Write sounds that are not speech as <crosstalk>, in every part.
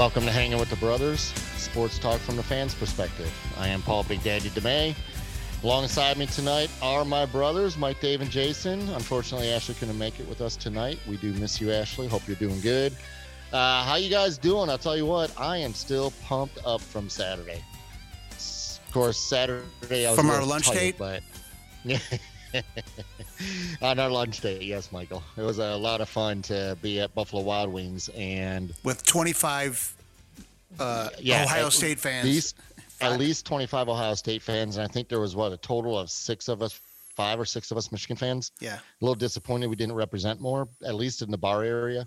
Welcome to Hanging with the Brothers, sports talk from the fans' perspective. I am Paul Big Daddy DeMay. Alongside me tonight are my brothers, Mike, Dave, and Jason. Unfortunately, Ashley couldn't make it with us tonight. We do miss you, Ashley. Hope you're doing good. Uh, how you guys doing? I'll tell you what, I am still pumped up from Saturday. Of course, Saturday I was From our lunch tired, date? but <laughs> on our lunch date, yes, Michael. It was a lot of fun to be at Buffalo Wild Wings and with 25 uh, Yeah, Ohio at State fans. least at least 25 Ohio State fans, and I think there was what a total of six of us, five or six of us Michigan fans. yeah, A little disappointed we didn't represent more, at least in the bar area.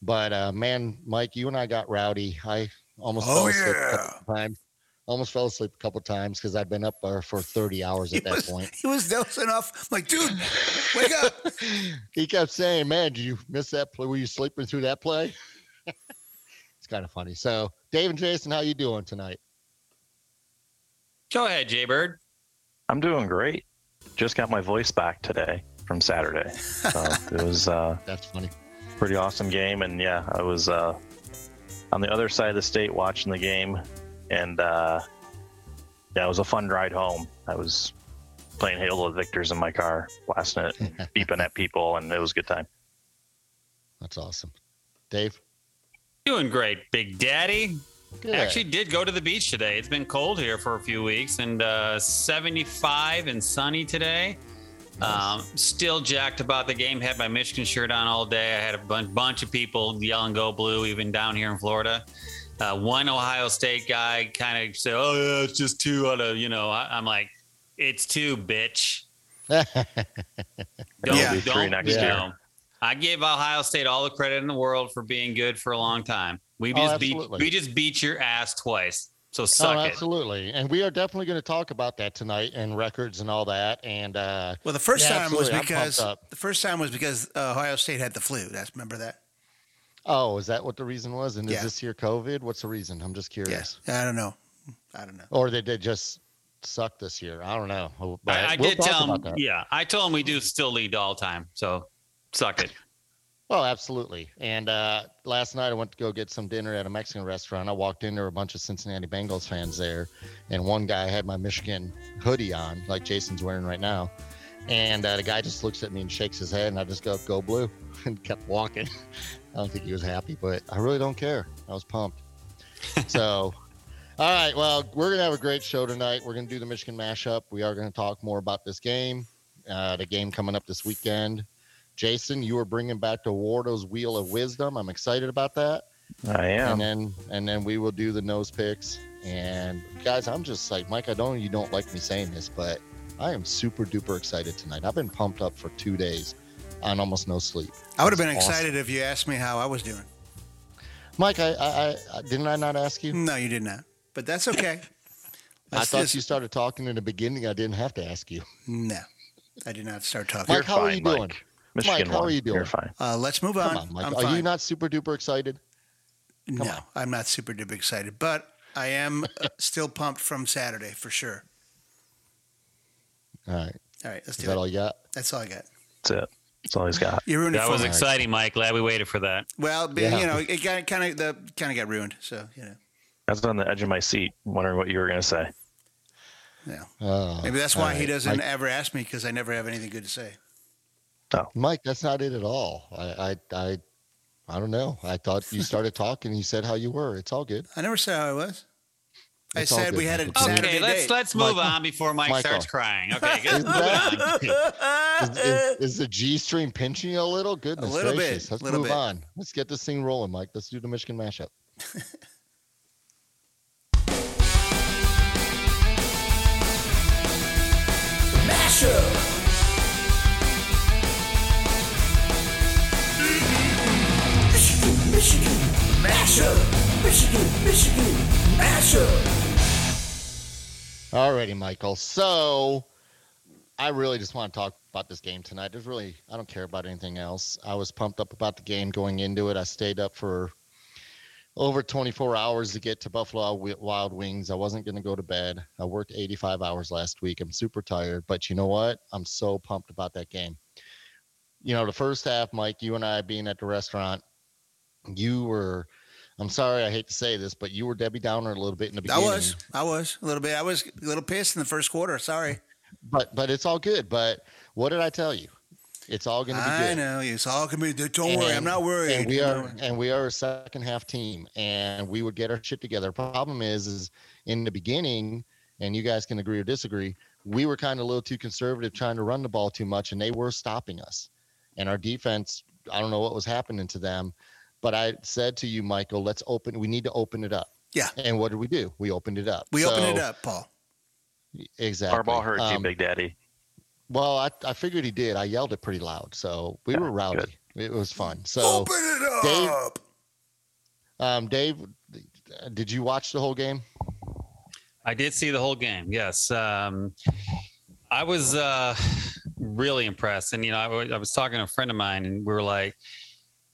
But uh, man, Mike, you and I got rowdy. I almost Oh, fell asleep a yeah. couple times. Almost fell asleep a couple times because I'd been up for 30 hours at he that was, point. he was dozing off. I'm like, dude, wake up. <laughs> he kept saying, "Man, did you miss that play? Were you sleeping through that play?" <laughs> it's kind of funny. So, Dave and Jason, how you doing tonight? Go ahead, Jaybird. I'm doing great. Just got my voice back today from Saturday. So it <laughs> was uh, That's funny. pretty awesome game. And yeah, I was uh, on the other side of the state watching the game. And uh, yeah, it was a fun ride home. I was playing Hail to the Victors in my car, blasting it, <laughs> beeping at people, and it was a good time. That's awesome. Dave, Doing great, Big Daddy. good. Actually, did go to the beach today. It's been cold here for a few weeks, and uh, 75 and sunny today. Um, still jacked about the game. Had my Michigan shirt on all day. I had a bunch, bunch of people yelling "Go Blue!" even down here in Florida. Uh, one Ohio State guy kind of said, "Oh yeah, it's just two out of you know." I, I'm like, "It's two, bitch." <laughs> Don't, Yeah. It'll be three next you year. know, I give Ohio State all the credit in the world for being good for a long time. We Oh, just beat we just beat your ass twice. So oh, suck it. absolutely. And we are definitely going to talk about that tonight and records and all that. And uh, Well, the first Yeah, time was absolutely. I'm because the first time was because uh, Ohio State had the flu. That's remember that? Oh, is that what the reason was? And is this year COVID? What's the reason? I'm just curious. Yes. I don't know. I don't know. Or did they just suck this year? I don't know. But I, I we'll did talk tell him. Yeah, I told him we do still lead all time. So suck it. Oh, absolutely. And uh, last night I went to go get some dinner at a Mexican restaurant. I walked in, there were a bunch of Cincinnati Bengals fans there, and one guy had my Michigan hoodie on, like Jason's wearing right now. And uh, the guy just looks at me and shakes his head, and I just go, "Go blue," <laughs> and kept walking. I don't think he was happy, but I really don't care. I was pumped. <laughs> so, all right. Well, we're gonna have a great show tonight. We're gonna do the Michigan mashup. We are gonna talk more about this game, uh, the game coming up this weekend. Jason, you are bringing back the Wardo's Wheel of Wisdom. I'm excited about that. I am. And then and then we will do the nose picks. And guys, I'm just like Mike. I don't you don't like me saying this, but I am super duper excited tonight. I've been pumped up for two days on almost no sleep. I would have been awesome. excited if you asked me how I was doing. Mike, I, I, I didn't I not ask you? No, you did not. But that's okay. <laughs> I thought just- you started talking in the beginning. I didn't have to ask you. No, I did not start talking. Mike, how are fine, you doing? Mike. Michigan how are you doing? You're fine. Uh, let's move on. Come on, Mike. I'm Are fine. you not super duper excited? no, on. I'm not super duper excited, but I am uh, <laughs> still pumped from Saturday for sure. All right. All right, let's Is do that it. all you got? That's all I got. That's it. That's all he's got. You ruined it That for was me. exciting, Mike. Glad we waited for that. Well, but, Yeah. you know, it got kind of the kind of got ruined. So you know, I was on the edge of my seat, wondering what you were going to say. yeah. Oh, Maybe that's all why he doesn't Mike, ever ask me because I never have anything good to say. Oh. Mike, that's not it at all. I, I, I, I don't know. I thought you started talking. You said how you were. It's all good. I never said how I was. I said we had a. Saturday Okay, let's date. let's move Michael. on before Mike Michael. starts crying. <laughs> Okay, good. <laughs> Is, is, is, the G string pinching you a little? Goodness a little bit. Let's little move bit. on. Let's get this thing rolling, Mike. Let's do the Michigan mashup. <laughs> mashup. Michigan, Michigan, mashup. Michigan, Michigan, mashup. Alrighty, Michael. So I really just want to talk about this game tonight. There's really I don't care about anything else. I was pumped up about the game going into it. I stayed up for over 24 hours to get to Buffalo Wild Wings. I wasn't going to go to bed. I worked 85 hours last week. I'm super tired, but you know what? I'm so pumped about that game. You know, the first half, Mike, you and I being at the restaurant, you were I'm sorry, I hate to say this, but you were Debbie Downer a little bit in the beginning. I was, I was a little bit. I was a little pissed in the first quarter. Sorry. but but it's all good. But what did I tell you? It's all going to be I good. I know it's all gonna be. Don't worry, I'm not worried. And we are and we are a second half team, and we would get our shit together. Problem is, is in the beginning, and you guys can agree or disagree. We were kind of a little too conservative, trying to run the ball too much, and they were stopping us. And our defense, I don't know what was happening to them, but I said to you, Michael, let's open. We need to open it up. Yeah. And what did we do? We opened it up. We opened it up, Paul. Exactly. Harbaugh heard you, Um, Big Daddy. Well, I, I figured he did. I yelled it pretty loud, so we Yeah, were rowdy. good. It was fun. So, open it Dave- up. um, Dave, did you watch the whole game? I did see the whole game. Yes. Um, I was uh, really impressed. And, you know, I, wa- I was talking to a friend of mine and we were like,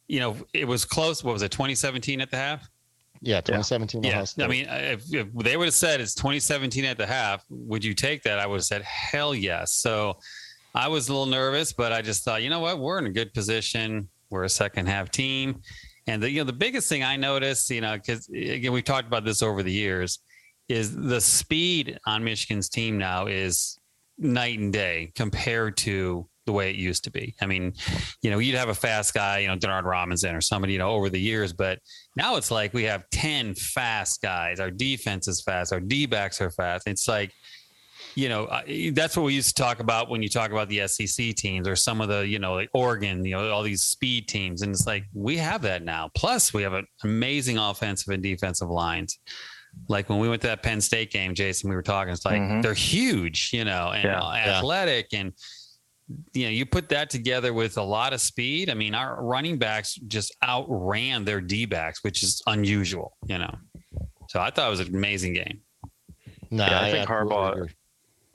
you know, it was close. What was it, 2017 at the half? Yeah, 2017. Ohio Yeah. I mean, if, if they would have said it's 2017 at the half, would you take that? I would have said, hell yes. So I was a little nervous, but I just thought, you know what? We're in a good position. We're a second half team. And the, you know, the biggest thing I noticed, you know, because again, we've talked about this over the years, is the speed on Michigan's team now is night and day compared to the way it used to be. I mean, you know, you'd have a fast guy, you know, Denard Robinson or somebody, you know, over the years, but now it's like we have 10 fast guys. Our defense is fast. Our D backs are fast. It's like, you know, I- that's what we used to talk about when you talk about the SEC teams or some of the, you know, like Oregon, you know, all these speed teams. And it's like, we have that now. Plus, we have an amazing offensive and defensive lines. Like when we went to that Penn State game, Jason, we were talking, it's like Mhm. they're huge, you know, and Yeah. uh, Yeah. athletic. And, you know, you put that together with a lot of speed. I mean, our running backs just outran their D backs, which is unusual, you know. So I thought it was an amazing game. no, Yeah, I think Harbaugh- agree.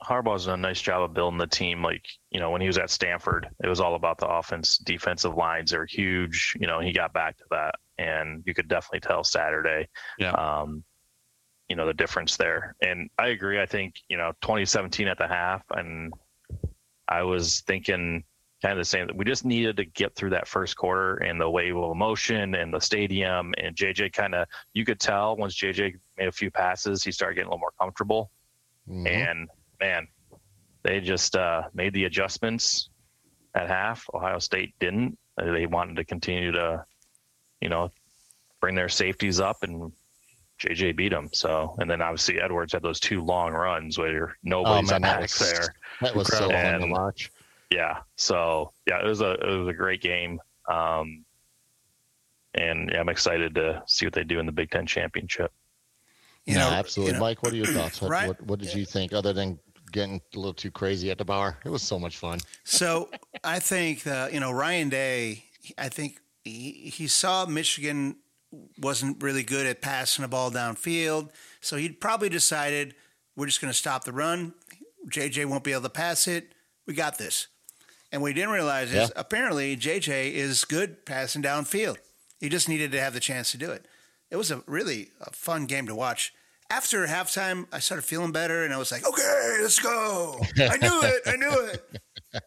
Harbaugh's done a nice job of building the team. Like, you know, when he was at Stanford, it was all about the offense, defensive lines. They're huge. You know, he got back to that. And you could definitely tell Saturday, Yeah. um, you know, the difference there. And I agree. I think, you know, 2017 at the half, and I was thinking kind of the same. We just needed to get through that first quarter and the wave of emotion and the stadium. And JJ kind of, you could tell once JJ made a few passes, he started getting a little more comfortable Mhm. and man, they just uh, made the adjustments at half. Ohio State didn't. They wanted to continue to, you know, bring their safeties up, and JJ beat him. So, and then obviously Edwards had those two long runs where nobody's man, on that back was- there. that was so fun to watch. Yeah. So yeah, it was a it was a great game. Um, and yeah, I'm excited to see what they do in the Big Ten championship. You no, absolutely. you know, Mike, what are your <clears throat> thoughts? What, Right. what, what did you think, other than getting a little too crazy at the bar? It was so much fun. So I think that you know Ryan Day. I think he, he saw Michigan wasn't really good at passing the ball downfield, so he probably decided we're just going to stop the run. JJ won't be able to pass it. We got this. And what we didn't realize is Yeah. apparently JJ is good passing downfield. He just needed to have the chance to do it. It was a really a fun game to watch. After halftime, I started feeling better, and I was like, "Okay, let's go." I knew it. I knew it. <laughs>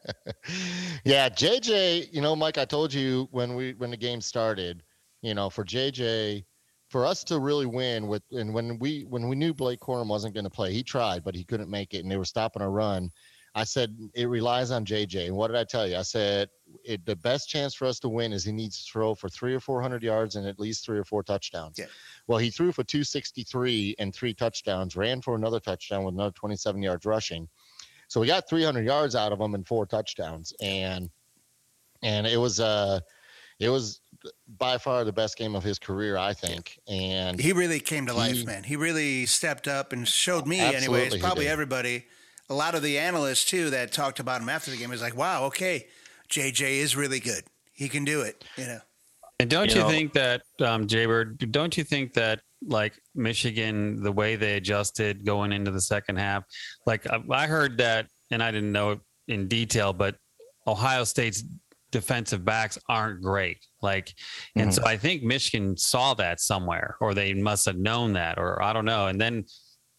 Yeah, JJ, you know, Mike, I told you when we when the game started, you know, for JJ, for us to really win with and when we when we knew Blake Corum wasn't going to play, he tried, but he couldn't make it and they were stopping a run. I said it relies on JJ. And what did I tell you? I said it, the best chance for us to win is he needs to throw for three or four hundred yards and at least three or four touchdowns. Yeah. Well, he threw for 263 and three touchdowns, ran for another touchdown with another 27 yards rushing. So we got 300 yards out of him and four touchdowns, and and it was uh it was by far the best game of his career, I think. And He really came to life, man. He really stepped up and showed me, anyways, probably everybody, a lot of the analysts too that talked about him after the game is like, wow, okay, JJ is really good. He can do it, you know. And don't You you, know- think that, um, Jaybird, don't you think that like Michigan, the way they adjusted going into the second half, like I, I heard that, and I didn't know it in detail, but Ohio State's defensive backs aren't great. Like, and so mm-hmm. I think Michigan saw that somewhere, or they must have known that, or I don't know. And then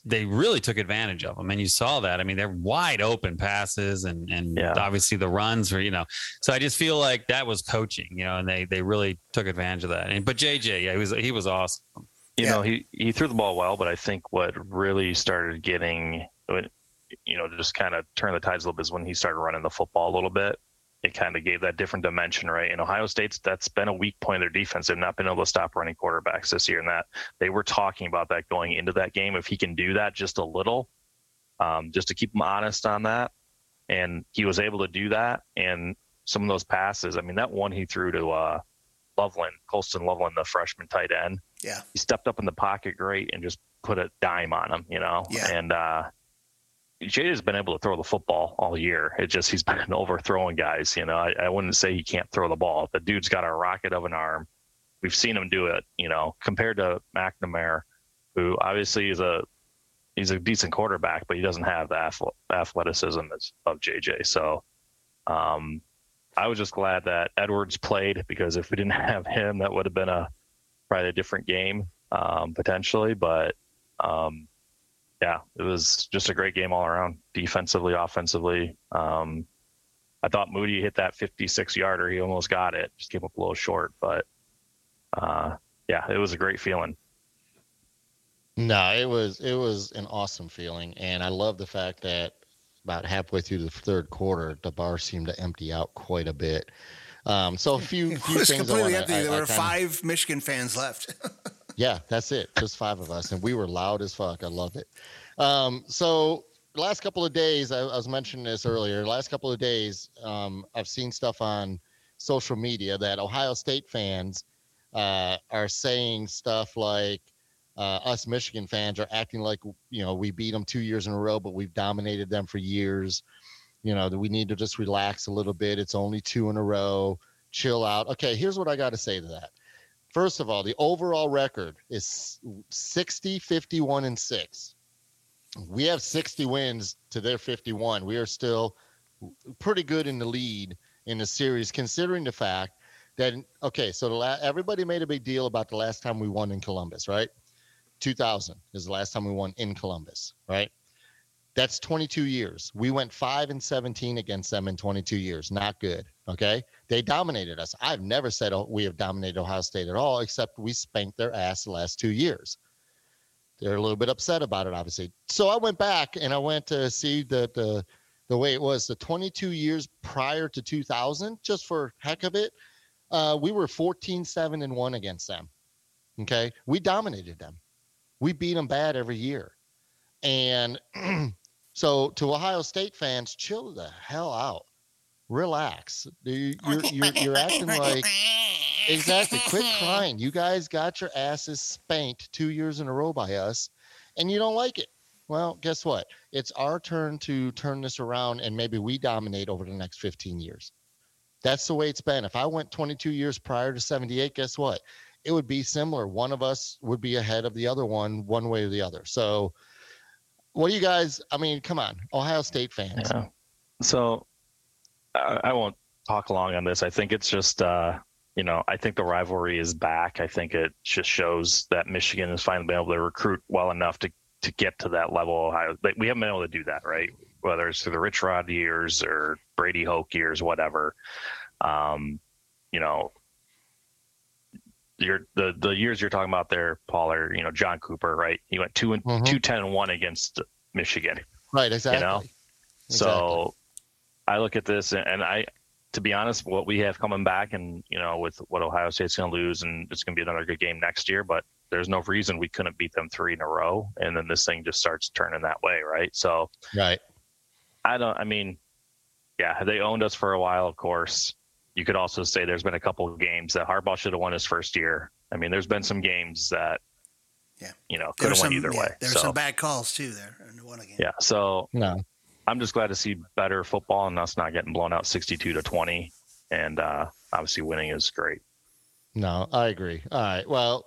they really took advantage of them, and you saw that. I mean, they're wide open passes, and and Yeah. obviously the runs were, you know. So I just feel like that was coaching, you know, and they they really took advantage of that. And but JJ, yeah, he was he was awesome. you Yeah. know, he he threw the ball well, but I think what really started getting, you know, just kind of turned the tides a little bit is when he started running the football a little bit. It kind of gave that different dimension, right? In Ohio State's, that's been a weak point of their defense. They've not been able to stop running quarterbacks this year, and that they were talking about that going into that game. If he can do that just a little, um, just to keep him honest on that, and he was able to do that. And some of those passes, I mean, that one he threw to uh, Loveland, Colston Loveland, the freshman tight end Yeah. he stepped up in the pocket great and just put a dime on him, you know. Yeah. And uh Jay has been able to throw the football all year. It just he's <laughs> been overthrowing guys, you know. I, I wouldn't say he can't throw the ball. The dude's got a rocket of an arm. We've seen him do it, you know, compared to McNamara, who obviously is a he's a decent quarterback, but he doesn't have the athleticism of JJ. So um I was just glad that Edwards played because if we didn't <laughs> have him, that would have been a probably a different game um, potentially. But um, yeah, it was just a great game all around, defensively, offensively. Um, I thought Moody hit that 56 yarder. He almost got it, just came up a little short. But uh, yeah, it was a great feeling. No, it was it was an awesome feeling, and I love the fact that about halfway through the third quarter, the bar seemed to empty out quite a bit. Um, so a few, <laughs> It few was things. I completely wanna- empty. I- there I were kinda- five Michigan fans left. <laughs> Yeah, that's it. Just five of us, and we were loud as fuck. I love it. Um, so last couple of days, I, I was mentioning this earlier. Last couple of days, um, I've seen stuff on social media that Ohio State fans uh, are saying stuff like uh, us Michigan fans are acting like you know we beat them two years in a row, but we've dominated them for years. You know that we need to just relax a little bit. It's only two in a row. Chill out. Okay, here's what I got to say to that. First of all, the overall record is 60, 51, and 6. We have 60 wins to their 51. We are still pretty good in the lead in the series, considering the fact that, okay, so the la- everybody made a big deal about the last time we won in Columbus, right? 2000 is the last time we won in Columbus, right? That's 22 years. We went 5 and 17 against them in 22 years. Not good, okay? They dominated us. I've never said oh, we have dominated Ohio State at all, except we spanked their ass the last two years. They're a little bit upset about it, obviously. So I went back and I went to see the the the way it was the 22 years prior to 2000, just for heck of it. Uh, we were 14, 7, and 1 against them. Okay. We dominated them. We beat them bad every year. And <clears throat> so to Ohio State fans, chill the hell out. Relax. You- You're, you're, you're <laughs> acting like exactly. Quit crying. You guys got your asses spanked two years in a row by us, and you don't like it. Well, guess what? It's our turn to turn this around, and maybe we dominate over the next 15 years. That's the way it's been. If I went 22 years prior to 78, guess what? It would be similar. One of us would be ahead of the other one, one way or the other. So, what do you guys? I mean, come on, Ohio State fans. Yeah. So I, I won't talk long on this. I think it's just, uh, you know, I think the rivalry is back. I think it just shows that Michigan has finally been able to recruit well enough to to get to that level. Ohio, we haven't been able to do that, right? Whether it's through the Rich Rod years or Brady Hoke years, whatever. Um, you know, your the the years you're talking about there, Paul, are you know John Cooper, right? He went two and Mhm. two ten and one against Michigan. Right, exactly. You know? Exactly. So I look at this and, and I, to be honest, what we have coming back and, you know, with what Ohio State's going to lose and it's going to be another good game next year, but there's no reason we couldn't beat them three in a row. And then this thing just starts turning that way. Right. So right. I don't, I mean, yeah, they owned us for a while, of course. You could also say there's been a couple of games that Harbaugh should have won his first year. I mean, there's been some games that, Yeah. you know, could have went some, either yeah, way. there were So, some bad calls too there in one game. yeah. So No. I'm just glad to see better football and us not getting blown out 62 to 20. And uh, obviously, winning is great. No, I agree. All right. Well,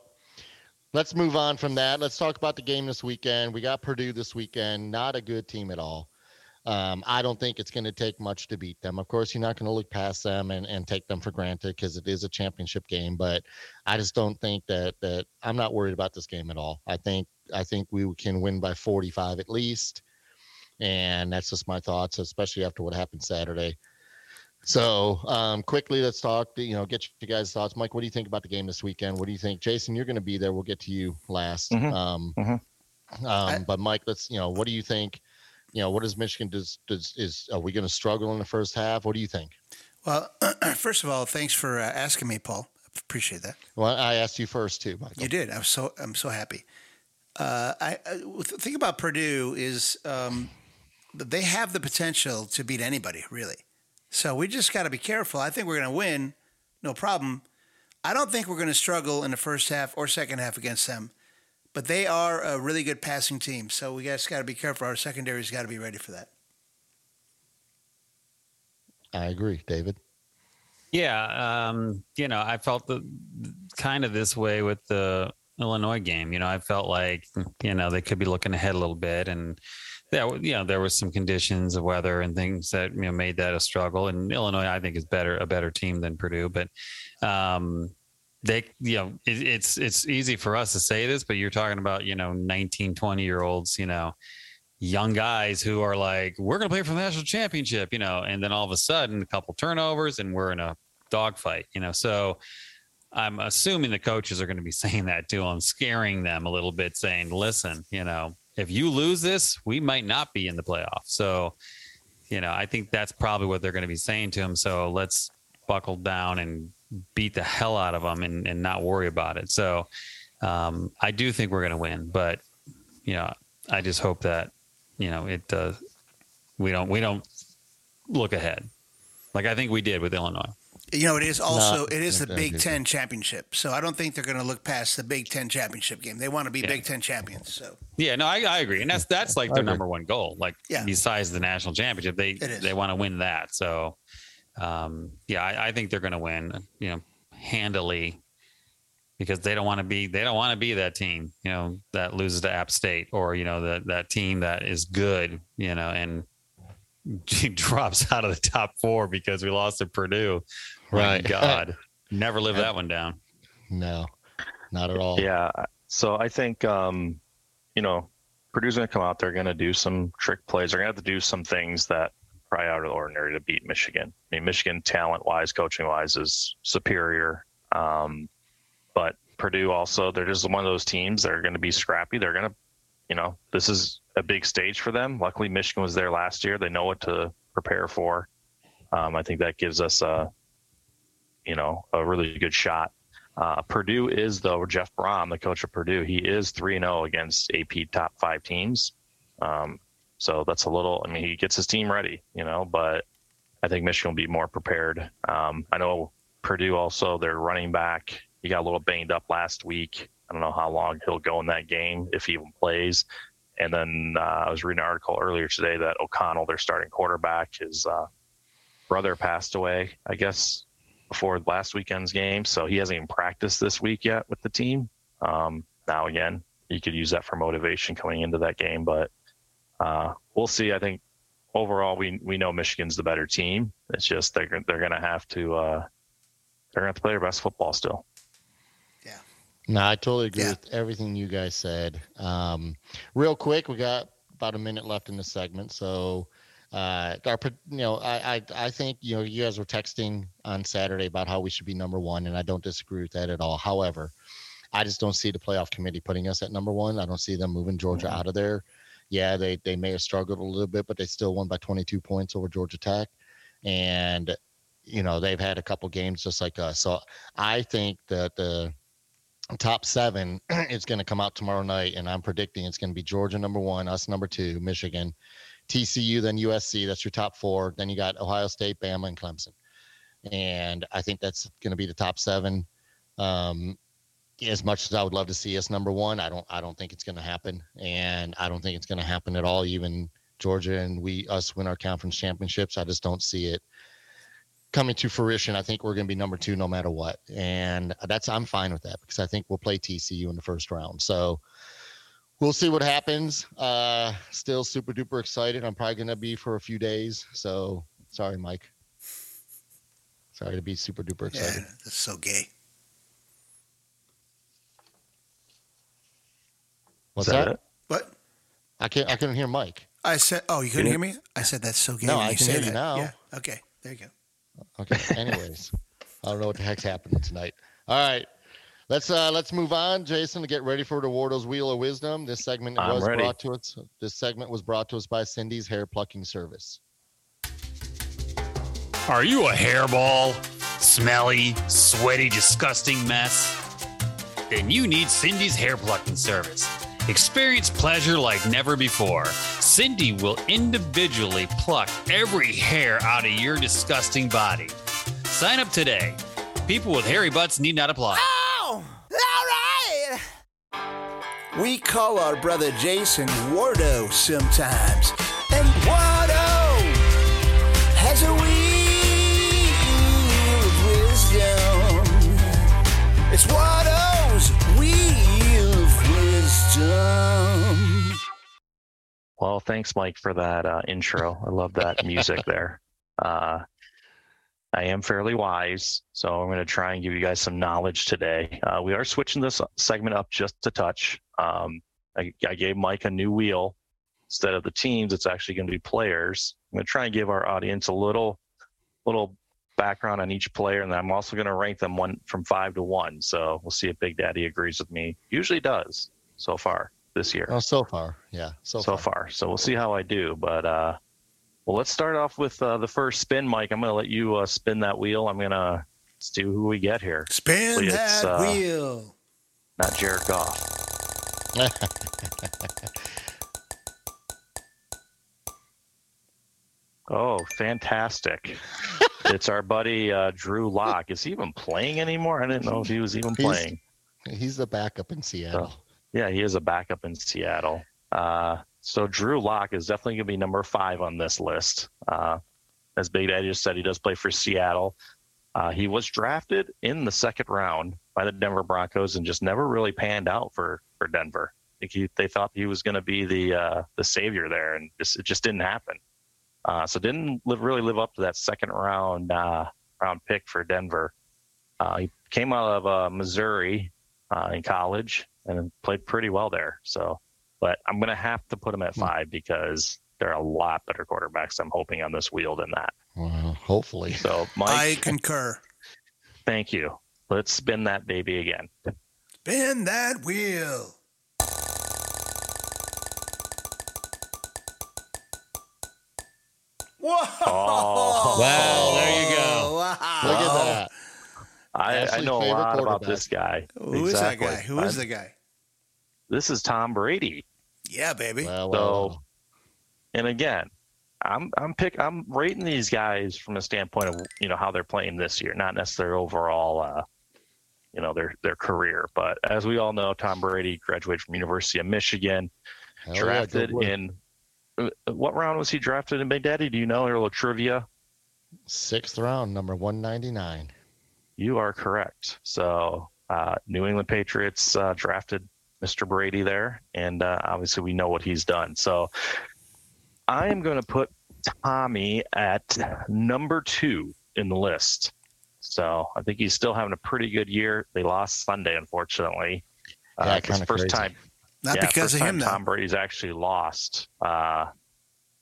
let's move on from that. Let's talk about the game this weekend. We got Purdue this weekend. Not a good team at all. Um, I don't think it's going to take much to beat them. Of course, you're not going to look past them and, and take them for granted because it is a championship game. But I just don't think that that I'm not worried about this game at all. I think I think we can win by 45 at least, and that's just my thoughts, especially after what happened Saturday. So um, quickly, let's talk. You know, get your guys' thoughts. Mike, what do you think about the game this weekend? What do you think, Jason? You're going to be there. We'll get to you last. Mhm. Um, Mhm. um, but Mike, let's. You know, what do you think? You know, what does Michigan does? Does is are we going to struggle in the first half? What do you think? Well, <clears throat> first of all, thanks for uh, asking me, Paul. Appreciate that. Well, I asked you first too, Michael. You did. I'm so I'm so happy. Uh, I, I the thing about Purdue is um, they have the potential to beat anybody, really. So we just got to be careful. I think we're going to win, no problem. I don't think we're going to struggle in the first half or second half against them, but they are a really good passing team. So we just got to be careful. Our secondary's got to be ready for that. I agree, David. Yeah, um, you know, I felt the kind of this way with the Illinois game. You know, I felt like you know they could be looking ahead a little bit, and there, you know, there was some conditions of weather and things that you know made that a struggle. And Illinois, I think, is better a better team than Purdue, but um, they, you know, it, it's it's easy for us to say this, but you're talking about you know 19, 20 year olds, you know young guys who are like, we're going to play for the national championship, you know, and then all of a sudden, a couple turnovers and we're in a dogfight, you know. So I'm assuming the coaches are going to be <laughs> saying that to them, scaring them a little bit, saying, listen, you know, if you lose this, we might not be in the playoffs. So, you know, I think that's probably what they're going to be saying to him. So let's buckle down and beat the hell out of them and, and not worry about it. So um, I do think we're going to win, but, you know, I just hope that you know it uh, we don't we don't look ahead like i think we did with illinois You know, it is also No, it is the Big. Ten championship, so I don't think they're going to look past the Big Ten championship game. They want to be Yeah. Big Ten champions. So yeah no i, I agree and that's that's like I their agree. number one goal like Yeah. besides the national championship they they want to win that so um yeah i, I think they're going to win you know handily because they don't want to be they don't want to be that team you know that loses to app state or you know that that team that is good you know and <laughs> drops out of the top four because we lost to purdue My Right. <laughs> god never live that one down No, not at all. Yeah. So I think, um, you know, Purdue's going to come out. They're going to do some trick plays. They're going to have to do some things that probably out of the ordinary to beat Michigan. I mean, Michigan talent wise, coaching wise is superior. Um, but Purdue also, they're just one of those teams that are going to be scrappy. They're going to, you know, this is a big stage for them. Luckily, Michigan was there last year. They know what to prepare for. Um, I think that gives us a, you know, a really good shot. Uh, Purdue is though Jeff Brohm, the coach of Purdue. He is three and zero against AP top five teams. Um, so that's a little. I mean, he gets his team ready, you know. But I think Michigan will be more prepared. Um, I know Purdue also their running back. He got a little banged up last week. I don't know how long he'll go in that game if he even plays. And then uh, I was reading an article earlier today that O'Connell, their starting quarterback, his uh, brother passed away. I guess before last weekend's game, so he hasn't even practiced this week yet with the team. Um, now again, you could use that for motivation coming into that game, but uh, we'll see. I think overall, we we know Michigan's the better team. It's just they're they're going to have to uh, they're going to have to play their best football still. Yeah. No, I totally agree Yeah. with everything you guys said. Um, real quick, we got about a minute left in the segment, so uh, our, you know, I, I I think you know you guys were texting on Saturday about how we should be number one, and I don't disagree with that at all. However, I just don't see the playoff committee putting us at number one. I don't see them moving Georgia out of there. Yeah, they they may have struggled a little bit, but they still won by 22 points over Georgia Tech, and you know they've had a couple games just like us. So I think that the top seven <clears throat> is going to come out tomorrow night, and I'm predicting it's going to be Georgia number one, us number two, Michigan, TCU, then USC. That's your top four. Then you got Ohio State, Bama, and Clemson. And I think that's going to be the top seven. Um, as much as I would love to see us number one, I don't. I don't think it's going to happen, and I don't think it's going to happen at all. Even Georgia and we us win our conference championships, I just don't see it coming to fruition. I think we're going to be number two no matter what, and that's I'm fine with that because I think we'll play TCU in the first round. So we'll see what happens. Uh, still super duper excited. I'm probably gonna be for a few days. So sorry, Mike. Sorry to be super duper excited. Yeah, excited. that's so gay. What's that that? What? I can't. I couldn't hear Mike. I said, oh, you couldn't Yeah. hear me? I said that's so gay. No, when I you can say hear you that. now. Yeah. Okay. There you go. Okay. <laughs> Anyways, I don't know what the heck's happening tonight. All right. Let's uh let's move on, Jason, to get ready for the Wardo's Wheel of Wisdom. This segment I'm was ready. brought to us. This segment was brought to us by Cindy's Hair Plucking Service. Are you a hairball? Smelly, sweaty, disgusting mess? Then you need Cindy's hair plucking service. Experience pleasure like never before. Cindy will individually pluck every hair out of your disgusting body. Sign up today. People with hairy butts need not apply. Oh, all right. We call our brother Jason Wardo sometimes. And Wardo has a wheel of wisdom. It's Wardo's Well, thanks, Mike, for that uh, intro. I love that music there. <laughs> Uh, I am fairly wise, so I'm going to try and give you guys some knowledge today. Uh, we are switching this segment up just a touch. Um, I, I gave Mike a new wheel. Instead of the teams, it's actually going to be players. I'm going to try and give our audience a little, little background on each player, and then I'm also going to rank them one from five to one. So we'll see if Big Daddy agrees with me. Usually does so far this year Oh, so far, yeah, so, so far. far. So we'll see how I do. But uh, well, let's start off with uh, the first spin, Mike. I'm going to let you uh, spin that wheel. I'm going to see who we get here. Spin Hopefully that uh, wheel. Not Jared Goff. <laughs> Oh, fantastic! it's our buddy uh, Drew Lock. Is he even playing anymore? I didn't know if he was even He's- playing. He's the backup in Seattle. Yeah, he is a backup in Seattle. Uh, so Drew Lock is definitely going to be number five on this list. Uh, as Big Daddy just said, he does play for Seattle. Uh, he was drafted in the second round by the Denver Broncos and just never really panned out for for Denver. He, they thought he was going to be the uh, the savior there, and just, it just didn't happen. Uh, so didn't live, really live up to that second round uh, round pick for Denver. Uh, he came out of uh, Missouri uh, in college and played pretty well there. So, but I'm going to have to put him at Hmm. five because there are a lot better quarterbacks I'm hoping on this wheel than that. Well, hopefully. So, Mike, I concur. thank you. Let's spin that baby again. Spin that wheel. Whoa! Oh. Wow, there you go. Wow. Look at that. I, I know a lot about this guy. Who is Exactly. that guy? Who is I- the guy? This is Tom Brady. Yeah, baby. Well, well, So, and again, I'm I'm pick I'm rating these guys from a standpoint of you know how they're playing this year, not necessarily overall, uh, you know their their career. But as we all know, Tom Brady graduated from University of Michigan, hell drafted good work. in uh, what round was he drafted in Big Daddy? Do you know? A little trivia. sixth round, number one ninety nine. You are correct. So uh, New England Patriots uh, drafted Mr. Brady there, and uh, obviously we know what he's done. So I am going to put Tommy at number two in the list. So I think he's still having a pretty good year. They lost Sunday, unfortunately. Yeah, it's kinda first crazy. time Not yeah, because first of time him, though. Tom Brady's actually lost uh,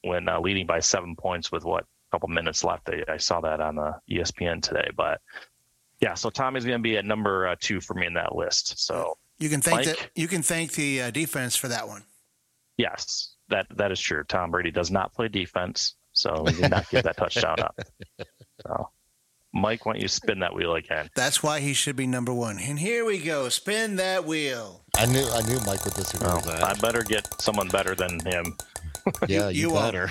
when uh, leading by seven points with what a couple minutes left. I, I saw that on uh, ESPN today, but yeah, so Tommy's going to be at number uh, two for me in that list. So You can thank Mike? the you can thank the uh, defense for that one. yes, that that is true. Tom Brady does not play defense, so he did not give that touchdown up. <laughs> So, Mike, why don't you spin that wheel again? That's why he should be number one. And here we go. Spin that wheel. I knew I knew Mike would disagree Oh, with that. I better get someone better than him. yeah, <laughs> you you, better.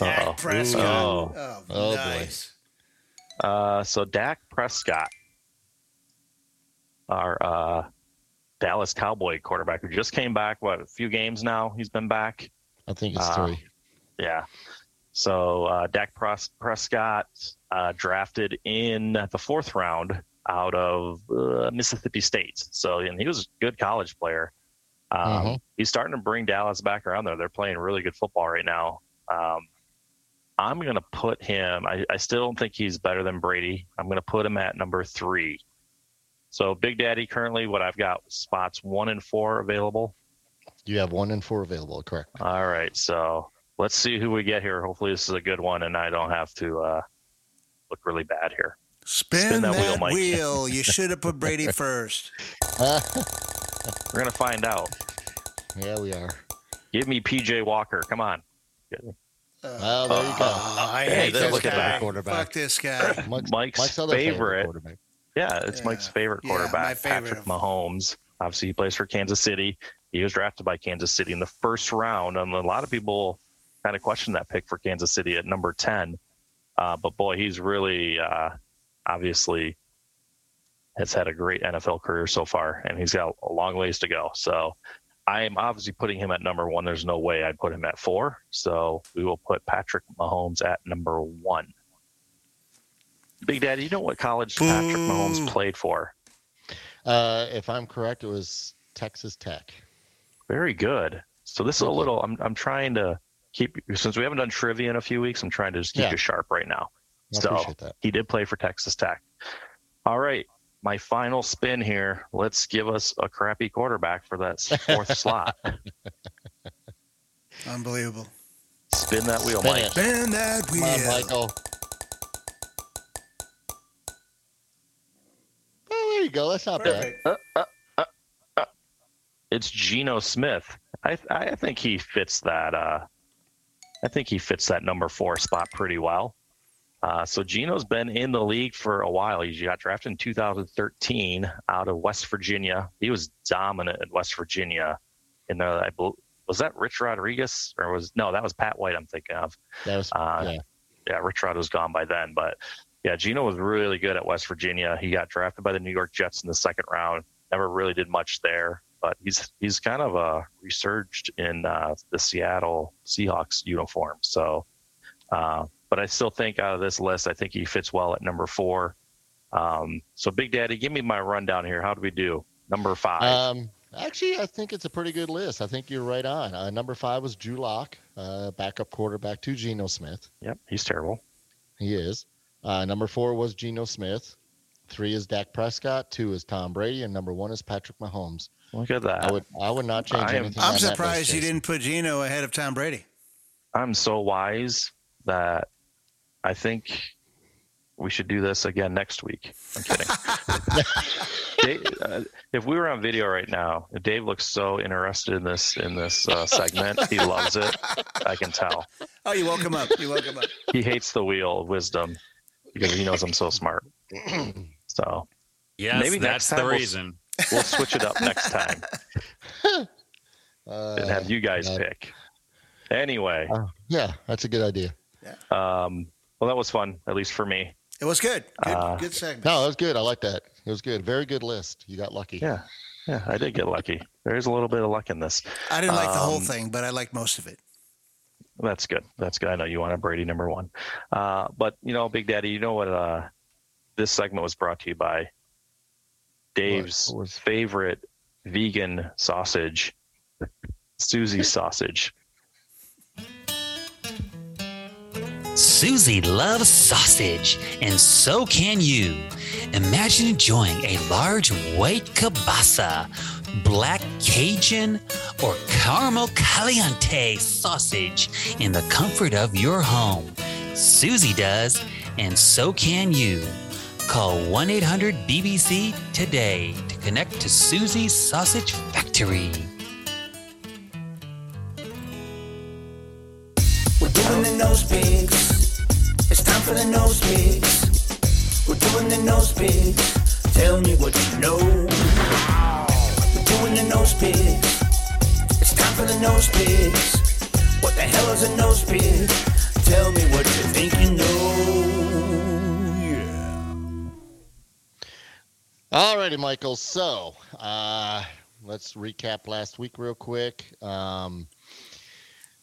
Dak Uh-oh. Prescott. Oh. Oh, Oh, boy. Uh, so Dak Prescott, our uh, Dallas Cowboy quarterback, who just came back. What a few games now he's been back. I think it's Uh, three. Yeah. So uh, Dak Pres- Prescott uh, drafted in the fourth round out of uh, Mississippi State. So and he was a good college player. Um, Mhm. He's starting to bring Dallas back around there. They're playing really good football right now. Um, I'm going to put him, I, I still don't think he's better than Brady. I'm going to put him at number three. So, Big Daddy, currently, what I've got spots one and four available. You have one and four available, correct? All right. So, let's see who we get here. Hopefully, this is a good one and I don't have to uh, look really bad here. Spin, Spin that that, wheel, Mike. wheel. <laughs> You should have put Brady first. <laughs> We're going to find out. yeah, we are. Give me PJ Walker. Come on. Well, there you go. Oh, I hate then this look at guy. that quarterback. Fuck this guy. Mike's, Mike's other favorite. quarterback. Yeah, it's Mike's Yeah. favorite Yeah, quarterback, favorite Patrick of- Mahomes. Obviously, he plays for Kansas City. He was drafted by Kansas City in the first round, and a lot of people kind of questioned that pick for Kansas City at number ten. Uh, but boy, he's really uh, obviously has had a great NFL career so far, and he's got a long ways to go. So I am obviously putting him at number one. There's no way I'd put him at four. So we will put Patrick Mahomes at number one. Big Daddy, you know what college Patrick Mahomes played for? Uh, if I'm correct, it was Texas Tech. Very good. So this is a little. I'm I'm trying to keep since we haven't done trivia in a few weeks. I'm trying to just keep Yeah. you sharp right now. I So- appreciate that. He did play for Texas Tech. All right, my final spin here. Let's give us a crappy quarterback for that fourth <laughs> slot. Unbelievable. Spin that wheel, Spin Mike. it. Spin that Come wheel. on, Michael. Oh, there you go. That's not bad. Perfect. Uh, uh, uh, it's Geno Smith. I I think he fits that. Uh, I think he fits that number four spot pretty well. Uh, so Geno's been in the league for a while. He got drafted in 2013 out of West Virginia. He was dominant in West Virginia. In the I bel- was that Rich Rodriguez or was no that was Pat White. I'm thinking of. That was Uh, yeah. yeah, Rich Rod was gone by then, but yeah, Gino was really good at West Virginia. He got drafted by the New York Jets in the second round. Never really did much there, but he's he's kind of uh, resurged in uh, the Seattle Seahawks uniform. So, uh, but I still think out of this list, I think he fits well at number four. Um, so, Big Daddy, give me my rundown here. How do we do? Number five. Um, actually, I think it's a pretty good list. I think you're right on. Uh, number five was Drew Lock, uh, backup quarterback to Geno Smith. yep, he's terrible. He is. Uh, number four was Geno Smith. Three is Dak Prescott. Two is Tom Brady, and number one is Patrick Mahomes. Look at that. I would I would not change I am- anything. I'm on that list, surprised you didn't put Geno ahead of Tom Brady. I'm so wise that I think we should do this again next week. I'm kidding. <laughs> Dave, uh, if we were on video right now, Dave looks so interested in this in this uh, segment. He loves it. I can tell. Oh, you woke him up. You woke him up. <laughs> He hates the wheel of wisdom because he knows I'm so smart. <clears throat> So yeah, Maybe that's the time we'll- reason. we'll switch it up next time <laughs> Uh, and have you guys yeah. pick. Anyway, uh, yeah, that's a good idea. um, well, that was fun, at least for me. It was good. Good, Uh, good segment. No, that was good. I like that. It was good. Very good list. You got lucky. Yeah, yeah, I did get lucky. There is a little bit of luck in this. I didn't like the whole um, thing, but I liked most of it. That's good. That's good. I know you wanted Brady number one. Uh, but you know, Big Daddy, you know what? Uh, this segment was brought to you by Dave's What was- favorite vegan sausage, Susie's <laughs> sausage. Susie loves sausage, and so can you. Imagine enjoying a large white kielbasa, black Cajun, or caramel caliente sausage in the comfort of your home. Susie does, and so can you. Call 1 800 BBC today to connect to Susie's Sausage Factory. Nose pigs. It's time for the nose pigs. We're doing the nose pigs. Tell me what you know. We're doing the nose pigs. It's time for the nose pigs. What the hell is a nose pig? Tell me what you think you know. Yeah. Alrighty, Michael. So uh, let's recap last week real quick. Um,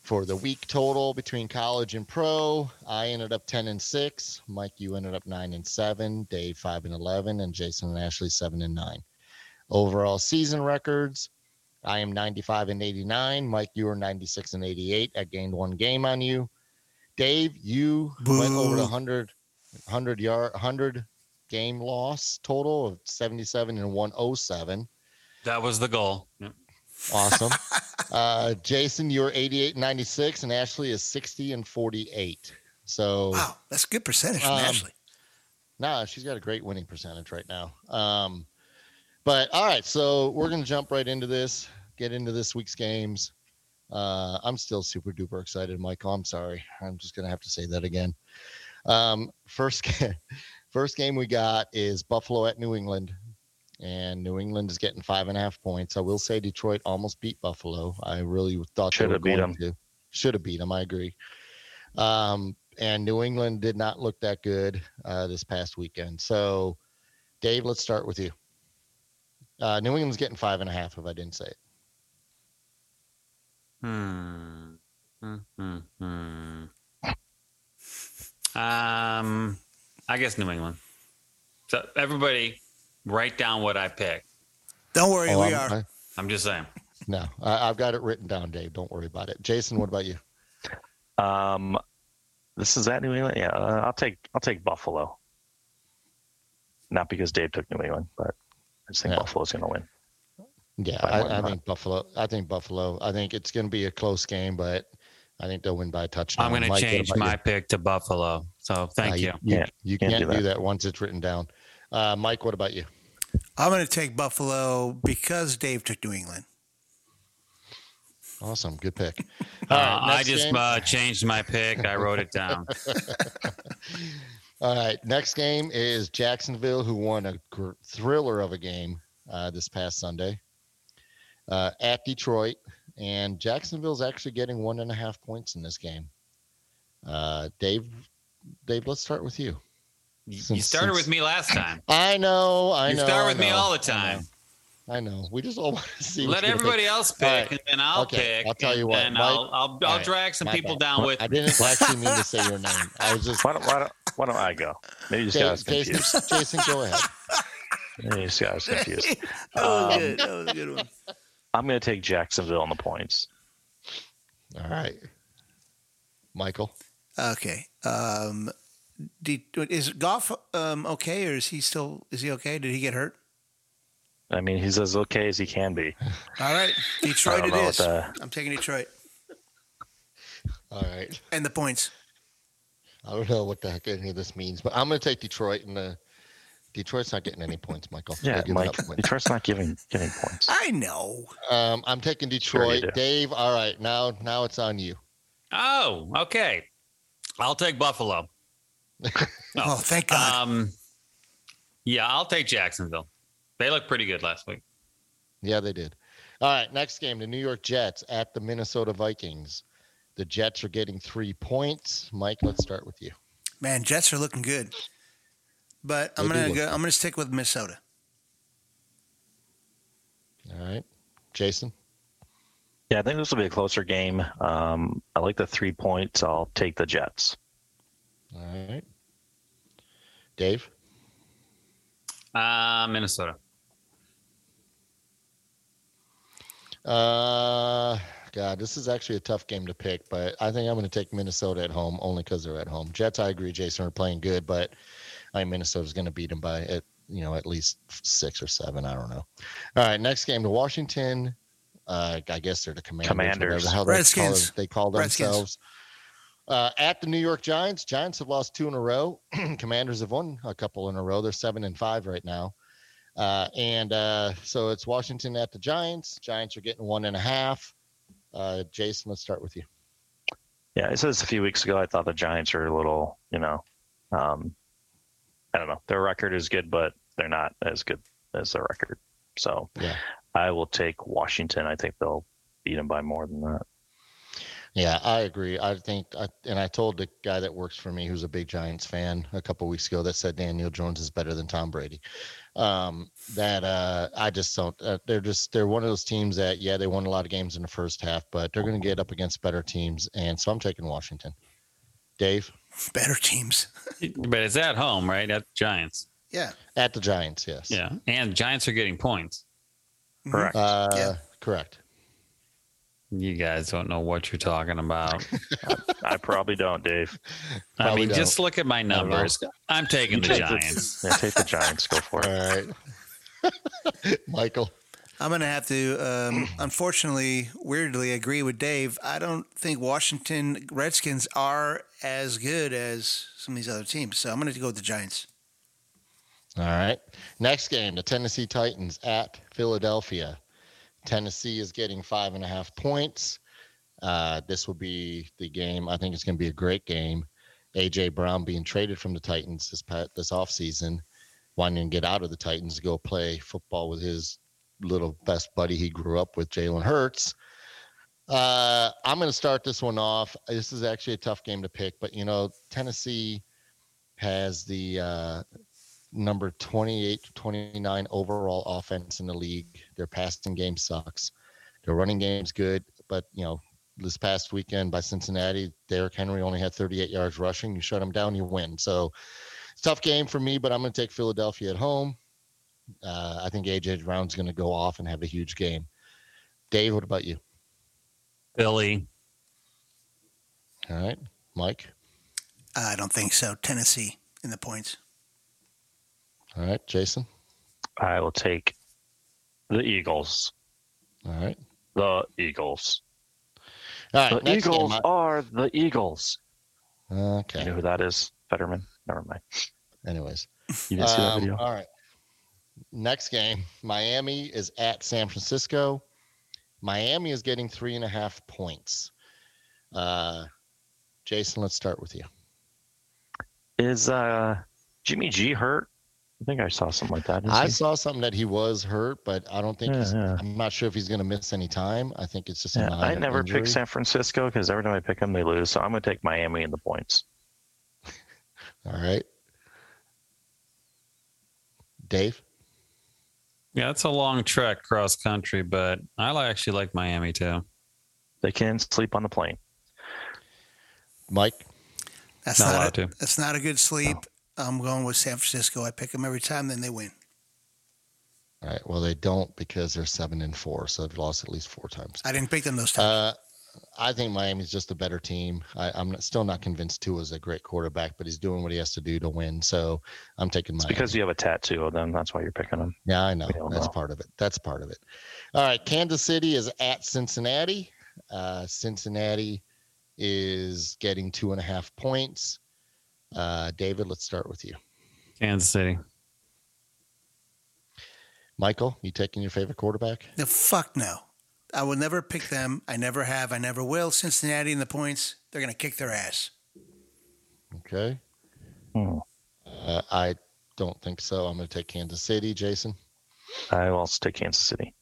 for the week total between college and pro, I ended up ten and six. Mike, you ended up nine and seven. Dave five and eleven, and Jason and Ashley seven and nine. Overall season records: I am 95 and 89. Mike, you are 96 and 88. I gained one game on you. Dave, you went over the Boo. 100, 100 yard, 100 game loss total of 77 and 107. That was the goal. Yep. Awesome. <laughs> uh, Jason, you're 88 and 96, and Ashley is 60 and 48. So, Wow, that's a good percentage from Um, Ashley. nah, she's got a great winning percentage right now. Um, but all right, so we're gonna jump right into this, get into this week's games. Uh, I'm still super duper excited, Michael. I'm sorry. I'm just gonna have to say that again. Um, first, ga- <laughs> first game we got is Buffalo at New England, and New England is getting five and a half points. I will say Detroit almost beat Buffalo. I really thought they Should were have beat going to. Should have beat them. I agree. Um, and New England did not look that good uh, this past weekend. So, Dave, let's start with you. Uh, New England's getting five and a half. If I didn't say it, Hmm. Hmm, hmm, hmm. Um, I guess New England. So everybody, write down what I picked. Don't worry, Oh, we I'm- are. I- I'm just saying. no, I, I've got it written down, Dave. Don't worry about it. Jason, what about you? Um, this is at New England. Yeah, uh, I'll take I'll take Buffalo. Not because Dave took New England, but I just think Yeah. Buffalo's going to win. Yeah, I, I think Buffalo. I think Buffalo. I think it's going to be a close game, but I think they'll win by a touchdown. I'm going to Mike, what change my you? pick to Buffalo. So thank Uh, you. You, Yeah, you can't can't, do do that. that once it's written down. Uh, Mike, what about you? I'm going to take Buffalo because Dave took New England. Awesome, good pick. Uh, <laughs> All right, I just uh, changed my pick. I wrote it down. <laughs> All right, next game is Jacksonville, who won a gr- thriller of a game uh, this past Sunday uh, at Detroit, and Jacksonville's actually getting one and a half points in this game. Uh, Dave, Dave, let's start with you. You Since- started with me last time. I know, I You know. You start I with me all the I know, time. I know. We just all <laughs> want to see. Let everybody else pick, right. and then I'll Okay, pick. I'll tell you what, then Mike- I'll I'll, I'll right, drag some my people bad. down with. I didn't actually mean to <laughs> say your name. I was just. Why don't, why don't, why don't I go? Maybe you just got us Jason, confused. <laughs> Jason, go ahead. Maybe you just got us confused. That was Um, good. That was a good one. I'm going to take Jacksonville on the points. All right, Michael. Okay. Um, De- is Goff um, okay, or is he still? Is he okay? Did he get hurt? I mean, he's as okay as he can be. All right, Detroit don't it know what is. the- I'm taking Detroit All right. and the points. I don't know what the heck any of this means, but I'm going to take Detroit, and uh, Detroit's not getting any points, Michael. Yeah, Mike. Detroit's not giving giving points. I know. Um, I'm taking Detroit. do. Dave, all right, now now it's on you. Oh, okay. I'll take Buffalo. No. <laughs> Oh, thank God. Um, yeah, I'll take Jacksonville. They looked pretty good last week. Yeah, they did. All right, next game, the New York Jets at the Minnesota Vikings. The Jets are getting three points. Mike, let's start with you. Man, Jets are looking good. But I'm They gonna go. I'm gonna stick with Minnesota. All right, Jason. Yeah, I think this will be a closer game. Um, I like the three points. I'll take the Jets. All right, Dave. Uh, Minnesota. Uh, God, this is actually a tough game to pick, but I think I'm going to take Minnesota at home only because they're at home. Jets, I agree, Jason, are playing good, but I think Minnesota's going to beat them by at you know at least six or seven. I don't know. All right, next game, to Washington. Uh, I guess they're the Commanders. Commanders. whatever the hell they call Redskins. They call Redskins. Uh, at the New York Giants, Giants have lost two in a row. <clears throat> Commanders have won a couple in a row. They're seven and five right now. Uh, and uh, so it's Washington at the Giants. Giants are getting one and a half. Uh, Jason, let's start with you. Yeah, I said this a few weeks ago. I thought the Giants are a little, you know, um, I don't know. Their record is good, but they're not as good as their record. So Yeah. I will take Washington. I think they'll beat them by more than that. Yeah, I agree. I think, I, and I told the guy that works for me, who's a big Giants fan, a couple weeks ago, that said Daniel Jones is better than Tom Brady. Um, that uh, I just don't. Uh, they're just they're one of those teams that yeah, they won a lot of games in the first half, but they're going to get up against better teams, and so I'm taking Washington. Dave Better teams. <laughs> But it's at home, right? At the Giants. Yeah. at the Giants, yes. Yeah. And Giants are getting points. Mhm. Correct. Uh, Yeah. Correct. You guys don't know what you're talking about. <laughs> I probably don't, Dave. I Probably mean, don't. just look at my don't know. numbers. I'm taking the Take the- Giants. <laughs> Yeah, take the Giants. Go for All it. right. <laughs> Michael. I'm going to have to, um, unfortunately, weirdly agree with Dave. I don't think Washington Redskins are as good as some of these other teams. So I'm going to go with the Giants. All right. Next game, the Tennessee Titans at Philadelphia. Tennessee is getting five and a half points. Uh, this will be the game. I think it's going to be a great game. AJ Brown being traded from the Titans this this offseason, wanting to get out of the Titans to go play football with his little best buddy he grew up with, Jalen Hurts. Uh, I'm going to start this one off. This is actually a tough game to pick, but you know, Tennessee has the uh, number 28 to 29 overall offense in the league. Their passing game sucks. Their running game's good, but you know, this past weekend by Cincinnati, Derrick Henry only had 38 yards rushing. You shut him down, you win. So it's a tough game for me, but I'm going to take Philadelphia at home. Uh, I think AJ Brown's going to go off and have a huge game. Dave, what about you? Philly. All right, Mike. I don't think so. Tennessee in the points. All right, Jason. I will take the Eagles. All right. The Eagles. All right. the Eagles I- are the Eagles. okay. You know who that is? Fetterman. Never mind. Anyways. You didn't see that Um, video? All right. Next game, Miami is at San Francisco. Miami is getting three and a half points. Uh, Jason, let's start with you. Is uh Jimmy G hurt? I think I saw something like that. I he? saw something that he was hurt, but I don't think Yeah, he's. yeah. I'm not sure if he's going to miss any time. I think it's just a Yeah, I never injury. pick San Francisco because every time I pick them, they lose. So I'm going to take Miami in the points. <laughs> All right, Dave. Yeah, it's a long trek cross country, but I li- actually like Miami too. They can sleep on the plane. Mike. That's Not not, a, to. that's not a good sleep. I'm going with San Francisco. I pick them every time, then they win. All right. Well, they don't because they're seven and four, so they've lost at least four times. I didn't pick them those times. Uh, I think Miami's just a better team. I, I'm not, still not convinced Tua's a great quarterback, but he's doing what he has to do to win. So I'm taking It's Miami. because you have a tattoo of them. That's why you're picking them. yeah, I know that's know. part of it. That's part of it. All right, Kansas City is at Cincinnati. Uh, Cincinnati is getting two and a half points. Uh, David, let's start with you. Kansas City. Michael, you taking your favorite quarterback? the fuck no. I will never pick them. I never have. I never will. Cincinnati in the points. They're going to kick their ass. Okay. Hmm. Uh, I don't think so. I'm going to take Kansas City. Jason. I will also take Kansas City.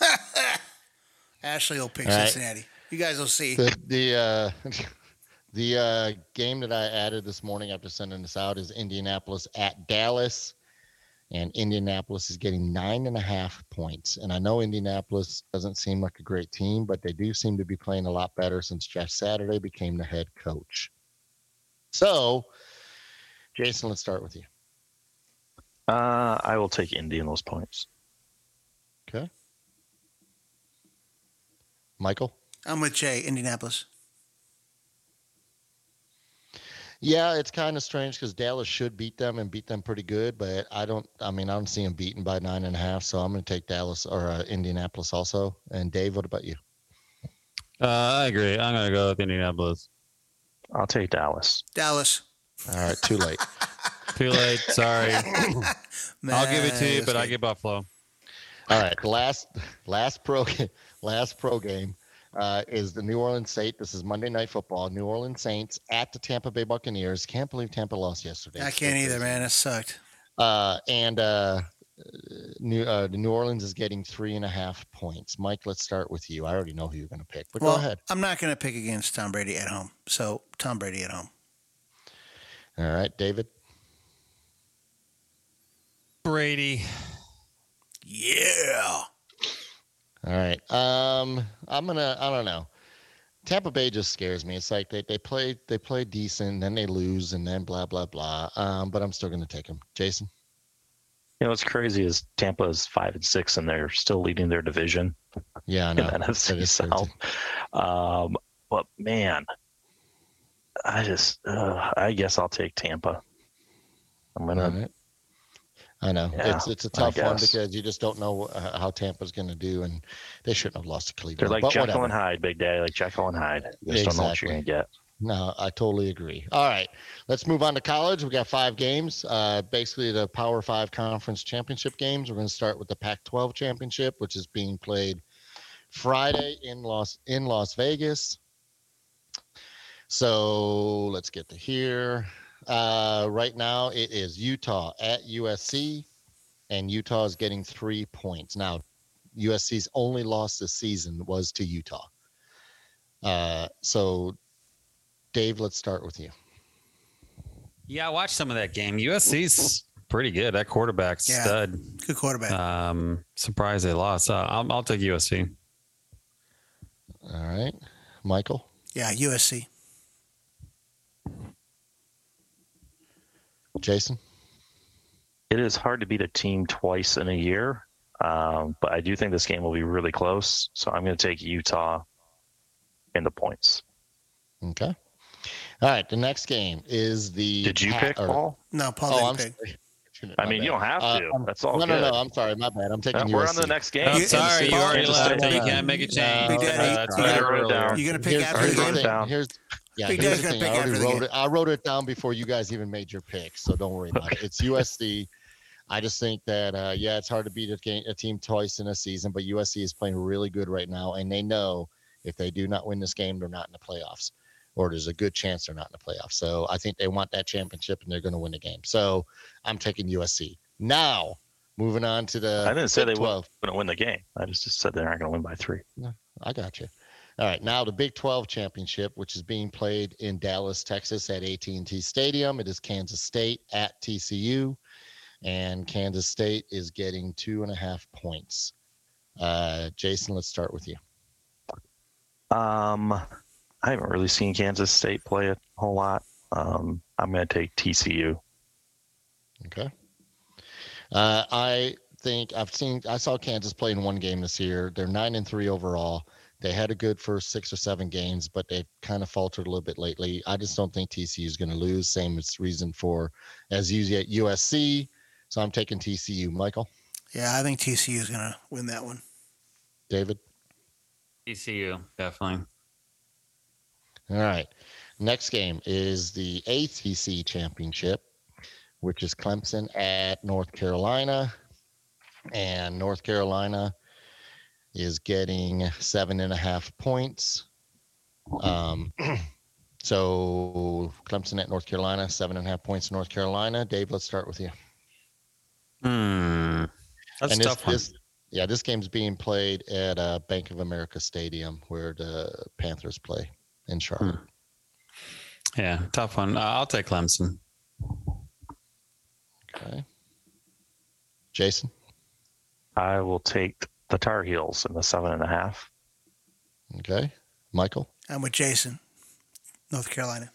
<laughs> Ashley will pick All right. Cincinnati. You guys will see. the the uh, <laughs> the uh, game that I added this morning after sending this out is Indianapolis at Dallas, and Indianapolis is getting nine and a half points. And I know Indianapolis doesn't seem like a great team, but they do seem to be playing a lot better since Jeff Saturday became the head coach. So, Jason, let's start with you. Uh, I will take Indy in those points. Okay. Michael. I'm with Jay, Indianapolis. Yeah, it's kind of strange because Dallas should beat them and beat them pretty good, but I don't. I mean, I don't see them beaten by nine and a half, so I'm going to take Dallas or uh, Indianapolis also. And Dave, what about you? Uh, I agree. I'm gonna go with Indianapolis. I'll take Dallas. Dallas. All right, too late. <laughs> Too late. Sorry. <laughs> I'll give it to you, Nah, but I get Buffalo. All right, the last last pro <laughs> last pro game uh, is the New Orleans Saints. This is Monday Night Football. New Orleans Saints at the Tampa Bay Buccaneers. Can't believe Tampa lost yesterday. I can't either, man. It sucked. Uh, and uh, New uh, New Orleans is getting three and a half points. Mike, let's start with you. I already know who you're going to pick, but well, go ahead. I'm not going to pick against Tom Brady at home. So Tom Brady at home. All right, David. Brady. Yeah. All right. Um, I'm gonna. I don't know. Tampa Bay just scares me. It's like they, they play they play decent, then they lose, and then blah blah blah. Um, but I'm still gonna take them. Jason. You know what's crazy is Tampa is five and six, and they're still leading their division. Yeah, I <laughs> in know. That NFC. South. Um, but man, I just, uh, I guess I'll take Tampa. I'm gonna. Right. I know Yeah, it's it's a tough one because you just don't know uh, how Tampa's going to do, and they shouldn't have lost to Cleveland. They're like but Jekyll whatever. and Hyde, Big Daddy, like Jekyll and Hyde. You just don't know what you're Exactly. gonna get. No, I totally agree. All right, let's move on to college. We got five games, uh, basically the Power Five conference championship games. We're going to start with the Pac-12 championship, which is being played Friday in Las in Las Vegas. So let's get to here. Uh, right now, it is Utah at USC, and Utah is getting three points. Now, USC's only loss this season was to Utah. Uh, so Dave, let's start with you. Yeah, I watched some of that game. USC's pretty good. That quarterback's Yeah. stud. Good quarterback. Um, surprised they lost. Uh, I'll, I'll take USC. All right, Michael. yeah, USC. Jason. It is hard to beat a team twice in a year, um, but I do think this game will be really close. So I'm going to take Utah in the points. Okay. All right. The next game is the. Did you Pat- pick or- Paul? No, Paul Oh, I'm pick. sorry. <laughs> I My mean, you don't have Uh, to. I'm- That's all no, good. no, no. I'm sorry. My bad. I'm taking Uh, we're on the next game. I'm sorry, you already left. You can't make a change. Big Daddy, Uh, that's you what I gotta wrote wrote down. earlier. You gonna pick here's, after the the game? Here's yeah. Big here's Dad's the gonna thing. I pick already after the wrote game. it. I wrote it down before you guys even made your pick. So don't worry about it. It's <laughs> USC. I just think that uh, yeah, it's hard to beat a, game, a team twice in a season, but USC is playing really good right now, and they know if they do not win this game, they're not in the playoffs, or there's a good chance they're not in the playoffs. So I think they want that championship, and they're going to win the game. So I'm taking USC. Now moving on to the I didn't say they were going to win the game. I just, just said they aren't going to win by three. I got you. All right, now the Big 12 championship, which is being played in Dallas, Texas, at AT&T Stadium. It is Kansas State at TCU, and Kansas State is getting two and a half points. Uh, Jason, let's start with you. Um, I haven't really seen Kansas State play a whole lot. Um, I'm going to take TCU. Okay. Uh, I think I've seen I saw Kansas play in one game this year. They're nine and three overall. They had a good first six or seven games, but they've kind of faltered a little bit lately. I just don't think TCU is going to lose. Same as reason for as usually at USC. So I'm taking TCU. Michael, Yeah, I think TCU is gonna win that one. David. TCU, definitely. All right. Next game is the ACC championship, which is Clemson at North Carolina. And North Carolina is getting seven and a half points. Um, <clears throat> so Clemson at North Carolina, seven and a half points North Carolina. Dave, let's start with you. Hmm. That's and this, tough this, yeah, this game's being played at uh, Bank of America Stadium where the Panthers play in Charlotte. Yeah, tough one. Uh, I'll take Clemson. Okay. Jason. I will take the Tar Heels in the seven and a half. Okay. Michael. I'm with Jason, North Carolina.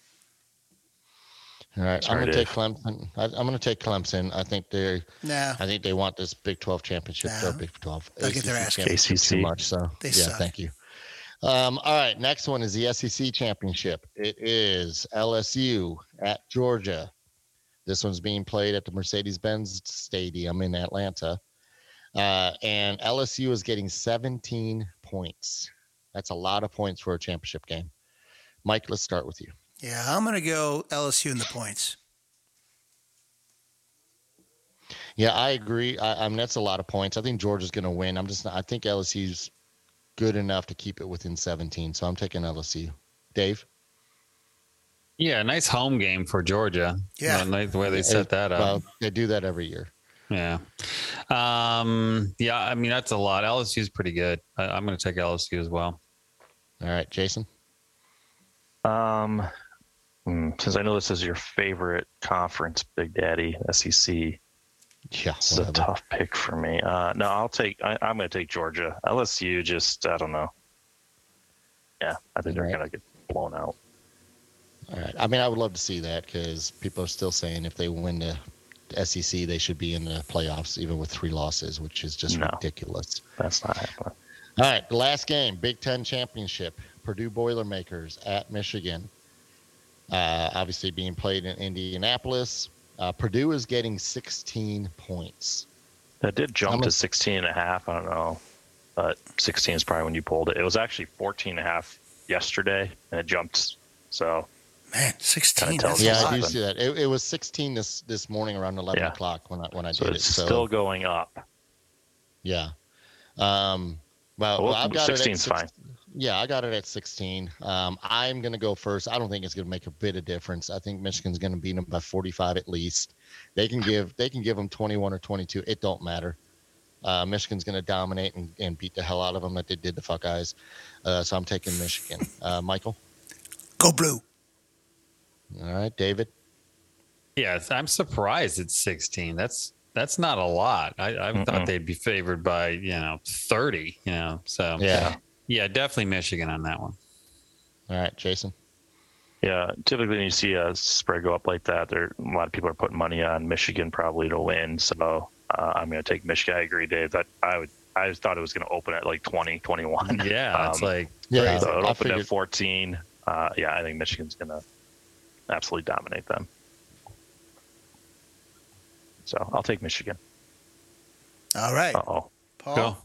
All right. Sorry, I'm going to Dave. take Clemson. I, I'm going to take Clemson. I think they Nah, I think they want this Big 12 championship. No. or Big 12. They'll get their ACC ass championship kicked. Too much. So They yeah. suck. Thank you. Um, all right. Next one is the SEC championship. It is LSU at Georgia. This one's being played at the Mercedes-Benz Stadium in Atlanta. Uh, and LSU is getting 17 points. That's a lot of points for a championship game. Mike, let's start with you. yeah, I'm gonna go LSU in the points. Yeah, I agree. I, I mean, that's a lot of points. I think Georgia's going to win. I'm just, I think LSU's good enough to keep it within 17. So I'm taking LSU. Dave? Yeah, nice home game for Georgia. Yeah. Nice the way they set that up. Well, they do that every year. Yeah. Um, yeah, I mean, that's a lot. LSU is pretty good. I, I'm going to take LSU as well. All right, Jason. Um, hmm, since I know this is your favorite conference, Big Daddy, SEC, Yeah, this is a tough pick for me. Uh, no, I'll take. I, I'm going to take Georgia. LSU, just I don't know. Yeah, I think they're Right. going to get blown out. All right. I mean, I would love to see that because people are still saying if they win the SEC, they should be in the playoffs, even with three losses, which is just No. ridiculous. That's not happening. All right, the last game, Big Ten championship, Purdue Boilermakers at Michigan. Uh, obviously being played in Indianapolis. Uh, Purdue is getting 16 points. That did jump I'm a- to 16 and a half. I don't know. But 16 is probably when you pulled it. It was actually 14 and a half yesterday, and it jumped. So Man, 16. Kinda tells That's you a Yeah, I do see that. It, it was 16 this this morning around 11 Yeah. o'clock when I when I so did it. it's So still going up. yeah. Um, well, Well, I've got it at 16 's fine. Yeah, I got it at 16. Um, I'm going to go first. I don't think it's going to make a bit of difference. I think Michigan's going to beat them by 45 at least. They can give they can give them 21 or 22. It don't matter. Uh, Michigan's going to dominate and, and beat the hell out of them that they did the fuck eyes. Uh, so I'm taking Michigan. Uh, Michael. Go blue. All right, David. Yeah, it's- I'm surprised it's 16. That's that's not a lot. I, I Mm-mm. thought they'd be favored by you know 30. You know, so Yeah. yeah, definitely Michigan on that one. All right, Jason. Yeah, typically when you see a spread go up like that, there a lot of people are putting money on Michigan probably to win. So uh, I'm going to take Michigan. I agree, Dave. That I would. I thought it was going to open at like 20, 21. Yeah, it's Um, like Yeah, so it I opened figured. at 14. Uh, yeah, I think Michigan's going to absolutely dominate them. So I'll take Michigan. All right. Uh oh. Paul. go.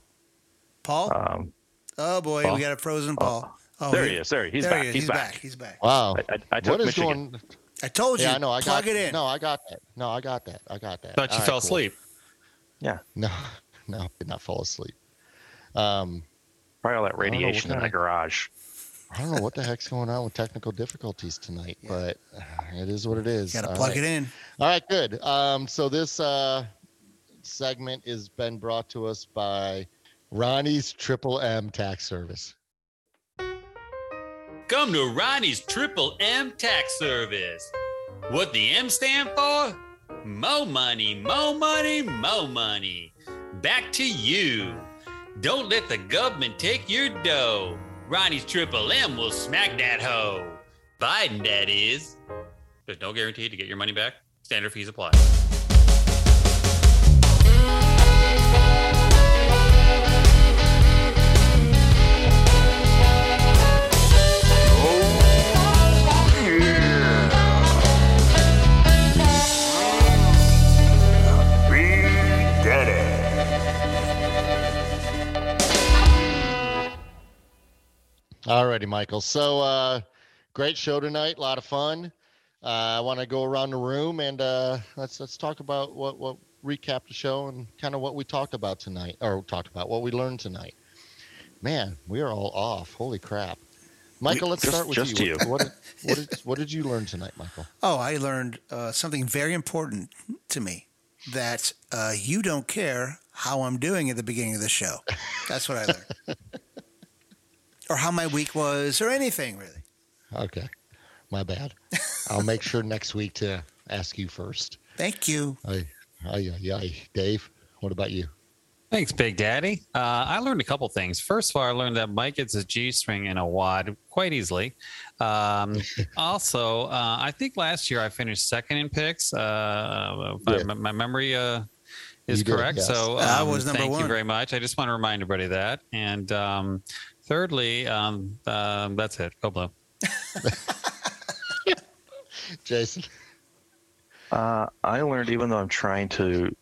Paul. Um, oh, boy. Paul. We got a frozen Paul. Oh, there he is. There he's there back. he is. He's, He's back. He's back. Wow. I, I, I took What is Michigan. going? I told you. Yeah, I know. I plug got it in. No, I got that. No, I got that. I got that. Thought you All right, fell cool. Yeah. No, <laughs> no, I did not fall asleep. Um, Probably all that don't know what radiation in the of- garage. I don't know what the heck's going on with technical difficulties tonight, Yeah. but uh, it is what it is. Got to plug right. it in. All right, good. Um, so this uh, segment has been brought to us by Ronnie's Triple M Tax Service. Come to Ronnie's Triple M Tax Service. What the M stand for? Mo money, mo money, mo money. Back to you. Don't let the government take your dough. Ronnie's Triple M will smack that hoe. Biden, that is. There's no guarantee to get your money back. Standard fees apply. Alrighty, Michael. So uh, great show tonight. A lot of fun. Uh, I want to go around the room and uh, let's let's talk about what what recap the show and kind of what we talked about tonight, or talked about what we learned tonight. Man, we are all off. Holy crap, Michael. Let's Just- start with just you. you. What did, what did what did you learn tonight, Michael? Oh, I learned uh, something very important to me that uh, you don't care how I'm doing at the beginning of the show. That's what I learned. <laughs> or how my week was, or anything really. Okay, my bad. <laughs> I'll make sure next week to ask you first. Thank you. Aye, aye, aye, aye. Dave, what about you? Thanks, Big Daddy. Uh, I learned a couple things. First of all, I learned that Mike gets a G string and a wad quite easily. Um, <laughs> also, uh, I think last year I finished second in picks. Uh, Yeah. my, my memory uh, is You did, correct. yes. So I um, was number thank one. you very much. I just want to remind everybody of that. And um, thirdly, um, um, that's it. Go blow. <laughs> Jason. Uh, I learned, even though I'm trying to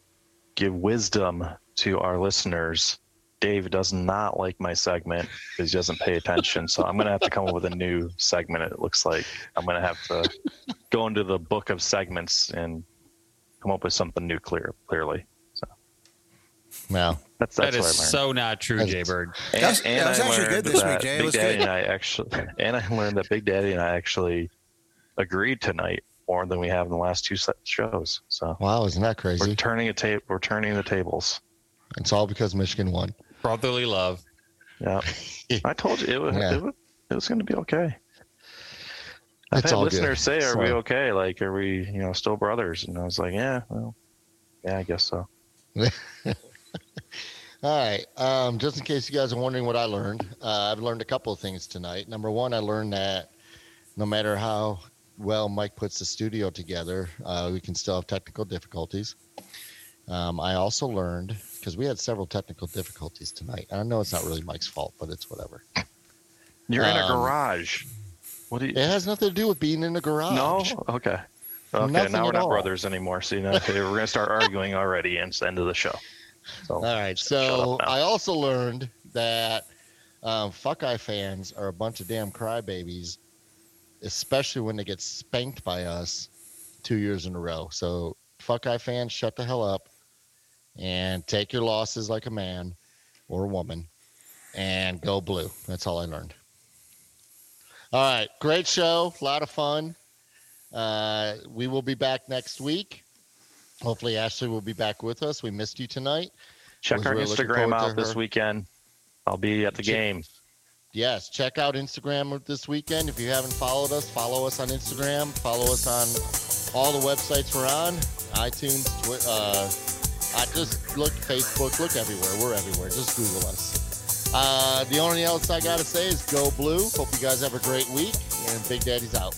give wisdom to our listeners, Dave does not like my segment because he doesn't pay attention. So I'm going to have to come up with a new segment. It looks like I'm going to have to go into the book of segments and come up with something new. Clear, clearly. So Well, that's That that's is what I learned. so not true, That's- Jaybird. And, That's- and that was I actually learned good this week, that Jay. It Big Daddy good. and I actually, and I learned that Big Daddy and I actually agreed tonight more than we have in the last two shows. So wow, isn't that crazy? we're turning a tape. We're turning the tables. It's all because Michigan won. Brotherly love. Yeah, <laughs> I told you it was Yeah. it was, it was going to be okay. I've It's had all good. listeners say, "Are we okay? Like, are we, you know, still brothers?" And I was like, "Yeah, well, yeah, I guess so." <laughs> All right. Um, just in case you guys are wondering what I learned, uh, I've learned a couple of things tonight. Number one, I learned that no matter how well Mike puts the studio together, uh, we can still have technical difficulties. Um, I also learned because we had several technical difficulties tonight. And I know it's not really Mike's fault, but it's whatever. You're in a Um, garage. What do you? It has nothing to do with being in a garage. No. Okay. Okay. Nothing now we're not all. brothers anymore. See, now okay, we're gonna start <laughs> arguing already, and it's the end of the show. So All right. So. I also learned that um, Fuckeye fans are a bunch of damn crybabies, especially when they get spanked by us two years in a row. So fuck Fuckeye fans, shut the hell up and take your losses like a man or a woman and go blue. That's all I learned. All right. Great show. A lot of fun. Uh, we will be back next week. Hopefully, Ashley will be back with us. We missed you tonight. check was our really Instagram out this weekend. I'll be at the Check- game. Yes, check out Instagram this weekend. If you haven't followed us, follow us on Instagram. Follow us on all the websites we're on iTunes, Twi- uh, I just look Facebook, look everywhere. We're everywhere. Just Google us. Uh, the only else I got to say is go blue. Hope you guys have a great week. And Big Daddy's out.